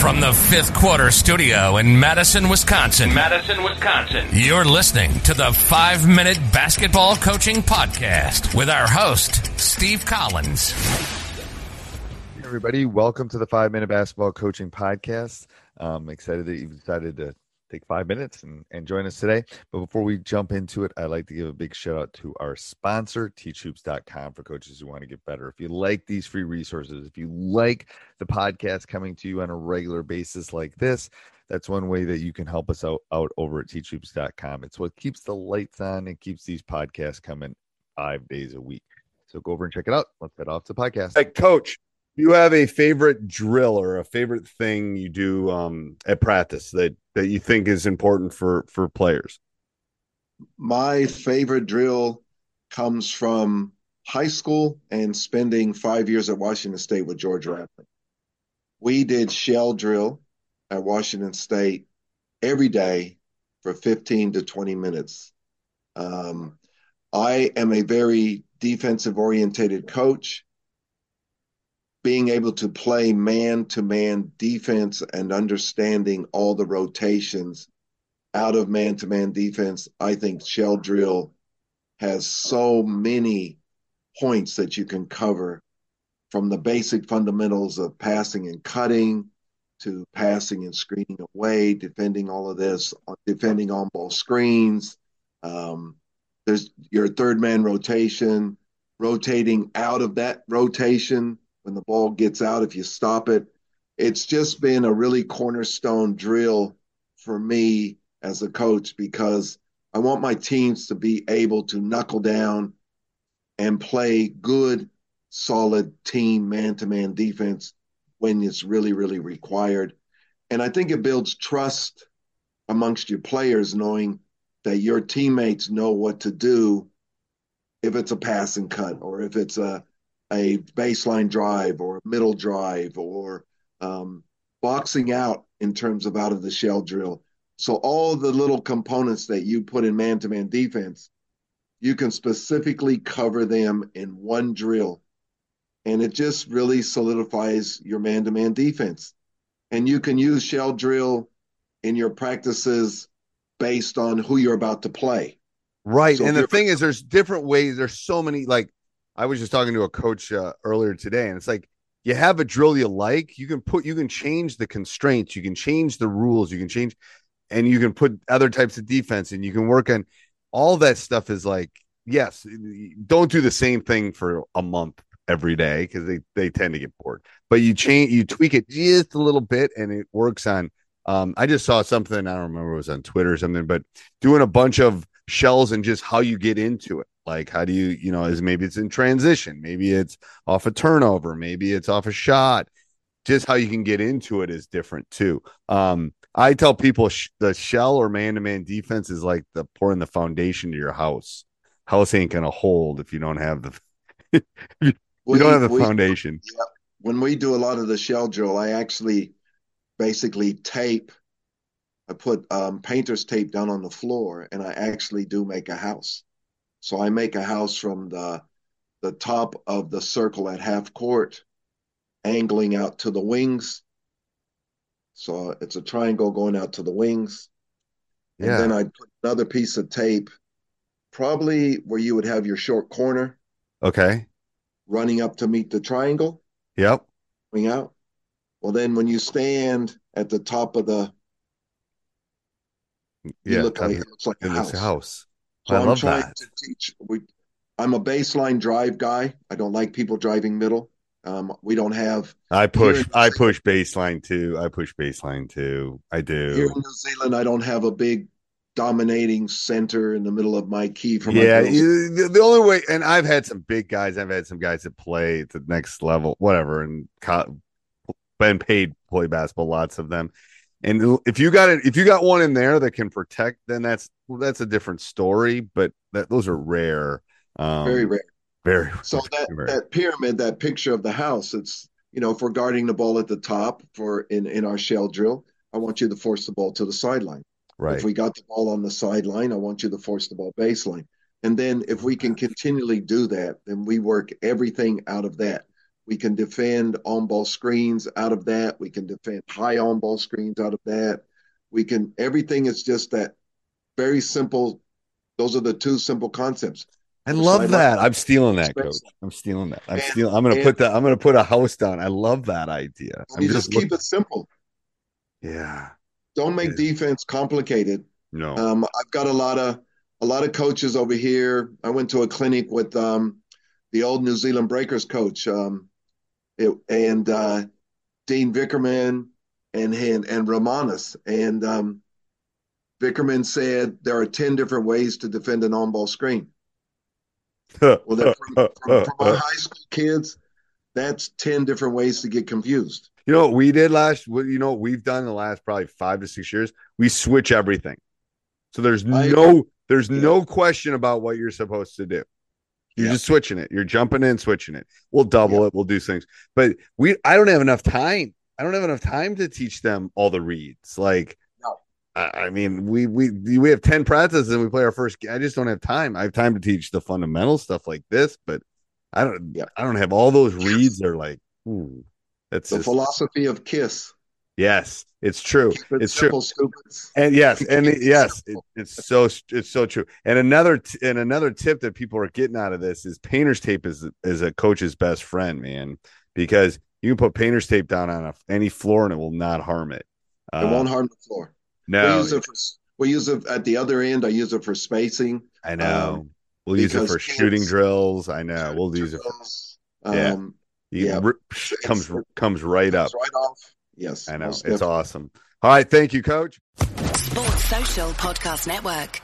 From the fifth quarter studio in Madison, Wisconsin. Madison, Wisconsin. You're listening to the five minute basketball coaching podcast with our host, Steve Collins. Hey everybody, welcome to the five minute basketball coaching podcast. I'm excited that you've decided to take five minutes and, and join us today. But before we jump into it, I'd like to give a big shout out to our sponsor, teachhoops.com, for coaches who want to get better. If you like these free resources, if you like the podcast coming to you on a regular basis like this, that's one way that you can help us out, out over at teachhoops.com. It's what keeps the lights on and keeps these podcasts coming five days a week. So go over and check it out. Let's head off to the podcast. Hey, coach, you have a favorite drill or a favorite thing you do um, at practice that that you think is important for for players? My favorite drill comes from high school and spending five years at Washington State with George Raveling. We did shell drill at Washington State every day for 15 to 20 minutes. Um, I am a very defensive orientated coach being able to play man to man defense and understanding all the rotations out of man to man defense, I think shell drill has so many points that you can cover from the basic fundamentals of passing and cutting to passing and screening away, defending all of this, defending on ball screens. Um, there's your third man rotation, rotating out of that rotation when the ball gets out if you stop it. It's just been a really cornerstone drill for me as a coach because I want my teams to be able to knuckle down and play good, solid team man to man defense when it's really, really required. And I think it builds trust amongst your players knowing that your teammates know what to do if it's a passing cut or if it's a a baseline drive or a middle drive or um, boxing out in terms of out of the shell drill. So all the little components that you put in man-to-man defense, you can specifically cover them in one drill. And it just really solidifies your man-to-man defense. And you can use shell drill in your practices based on who you're about to play. Right. So and the thing is there's different ways. There's so many like I was just talking to a coach uh, earlier today, and it's like you have a drill you like, you can put, you can change the constraints, you can change the rules, you can change, and you can put other types of defense, and you can work on all that stuff. Is like, yes, don't do the same thing for a month every day because they they tend to get bored. But you change, you tweak it just a little bit, and it works on. Um, I just saw something I don't remember it was on Twitter or something, but doing a bunch of shells and just how you get into it like, how do you, you know, is maybe it's in transition, maybe it's off a turnover, maybe it's off a shot. Just how you can get into it is different too. Um, I tell people sh- the shell or man to man defense is like the pouring the foundation to your house. House ain't gonna hold if you don't have the you we, don't have the we, foundation. Yeah. When we do a lot of the shell drill, I actually basically tape. I put um, painter's tape down on the floor, and I actually do make a house. So I make a house from the the top of the circle at half court, angling out to the wings. So it's a triangle going out to the wings. Yeah. And then I put another piece of tape, probably where you would have your short corner Okay. running up to meet the triangle, Yep. going out. Well, then when you stand at the top of the, you Yeah. look like it looks like a house. a house. So I I'm trying that. to teach. We, I'm a baseline drive guy. I don't like people driving middle. Um, we don't have I push. I push baseline too. I push baseline too. I do. here in New Zealand. I don't have a big dominating center in the middle of my key from my Yeah, you- the, only way, and I've had some big guys. I've had some guys that play at the next level, whatever, and co- been paid to play basketball. Lots of them. And if you got it, if you got one in there that can protect, then that's well, that's a different story. But that those are rare. Um, Very rare. Very. So that rare. that pyramid, that picture of the house, it's you know, if we're guarding the ball at the top for in in our shell drill, I want you to force the ball to the sideline. right. If we got the ball on the sideline, I want you to force the ball baseline. And then if we can continually do that, then we work everything out of that. We can defend on ball screens out of that. We can defend high on ball screens out of that. We can everything is just that very simple. Those are the two simple concepts. I love that. I'm stealing that, coach. I'm stealing that. I'm And- stealing. I'm gonna put that. I'm gonna put a house down. I love that idea. You just keep it simple. Yeah. Don't make defense complicated. No. Um, I've got a lot of a lot of coaches over here. I went to a clinic with um, the old New Zealand Breakers coach, um, it, and uh, Dean Vickerman and and, and Romanis. And um, Vickerman said there are ten different ways to defend an on-ball screen. Well, then from, from, from our high school kids, that's ten different ways to get confused. You know what we did last? You know what we've done in the last probably five to six years? We switch everything. So there's I- no there's Yeah. no question about what you're supposed to do. You're Yeah. just switching it. You're jumping in, switching it. We'll double it. We'll do things. But we I don't have enough time. I don't have enough time to teach them all the reads. Like No. I, I mean, we we we have 10 practices and we play our first I just don't have time. I have time to teach the fundamental stuff like this, but I don't Yeah. I don't have all those reads. They're like, ooh, that's The just philosophy of KISS. Yes, it's true. It It's true. And yes, and it yes, it, it's so it's so true. And another t- and another tip that people are getting out of this is painter's tape is is a coach's best friend, man, because you can put painter's tape down on a, any floor and it will not harm it. It Uh, won't harm the floor. We no, use it for we use it at the other end. I use it for spacing. I know. um, we'll use it for kids- shooting drills. I know. We'll use it. For. Yeah. Um, Yeah. comes comes right up. right off. Yes, I know. It's definitely. awesome. All right, thank you, coach. Sports Social Podcast Network.